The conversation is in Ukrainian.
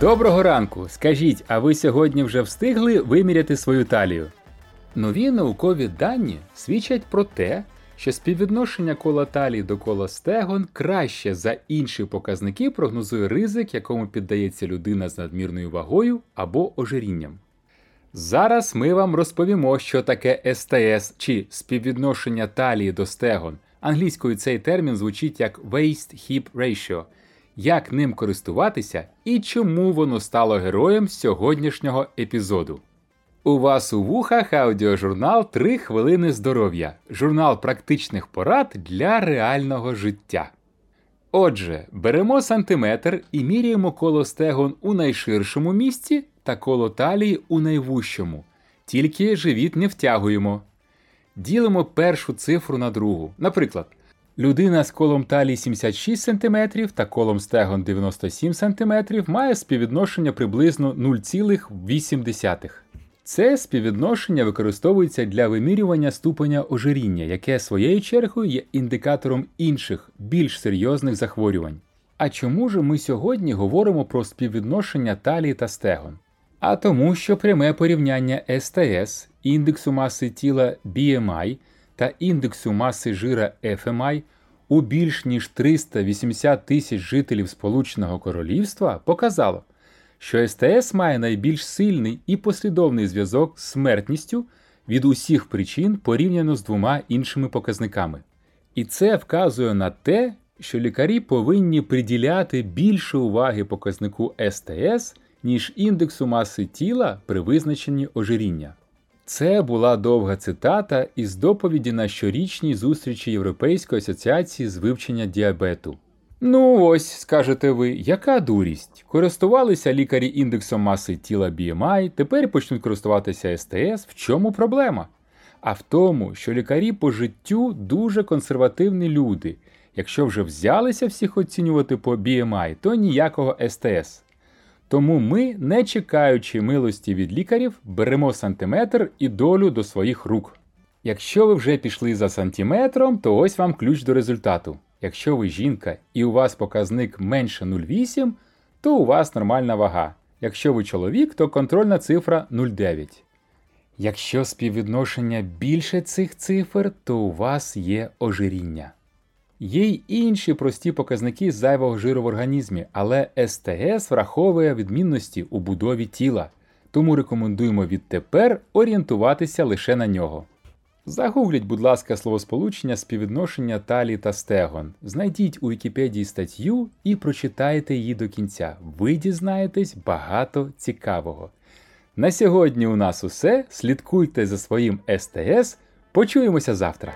Доброго ранку! Скажіть, а ви сьогодні вже встигли виміряти свою талію? Нові наукові дані свідчать про те, що співвідношення кола талії до кола стегон краще за інші показники прогнозує ризик, якому піддається людина з надмірною вагою або ожирінням. Зараз ми вам розповімо, що таке СТС чи співвідношення талії до стегон. Англійською цей термін звучить як Waist-Hip Ratio, як ним користуватися і чому воно стало героєм сьогоднішнього епізоду. У вас у вухах аудіожурнал «3 хвилини здоров'я, журнал практичних порад для реального життя. Отже, беремо сантиметр і міряємо коло стегон у найширшому місці та коло талії у найвущому, тільки живіт не втягуємо. Ділимо першу цифру на другу. Наприклад, людина з колом талії 76 см та колом стегон 97 см має співвідношення приблизно 0,8. Це співвідношення використовується для вимірювання ступеня ожиріння, яке своєю чергою є індикатором інших, більш серйозних захворювань. А чому ж ми сьогодні говоримо про співвідношення талії та стегон? А тому, що пряме порівняння СТС, індексу маси тіла BMI та індексу маси жира FMI у більш ніж 380 тисяч жителів Сполученого Королівства показало, що СТС має найбільш сильний і послідовний зв'язок з смертністю від усіх причин порівняно з двома іншими показниками. І це вказує на те, що лікарі повинні приділяти більше уваги показнику СТС, ніж індексу маси тіла при визначенні ожиріння. Це була довга цитата із доповіді на щорічній зустрічі Європейської асоціації з вивчення діабету. Ну ось, скажете ви, яка дурість? Користувалися лікарі індексом маси тіла BMI, тепер почнуть користуватися СТС. В чому проблема? А в тому, що лікарі по життю дуже консервативні люди. Якщо вже взялися всіх оцінювати по BMI, то ніякого СТС. Тому ми, не чекаючи милості від лікарів, беремо сантиметр і долю до своїх рук. Якщо ви вже пішли за сантиметром, то ось вам ключ до результату. Якщо ви жінка і у вас показник менше 0,8, то у вас нормальна вага. Якщо ви чоловік, то контрольна цифра 0,9. Якщо співвідношення більше цих цифр, то у вас є ожиріння. Є й інші прості показники зайвого жиру в організмі, але СТС враховує відмінності у будові тіла, тому рекомендуємо відтепер орієнтуватися лише на нього. Загугліть, будь ласка, словосполучення співвідношення талії та стегон. Знайдіть у Вікіпедії статтю і прочитайте її до кінця. Ви дізнаєтесь багато цікавого. На сьогодні у нас усе. Слідкуйте за своїм СТС. Почуємося завтра.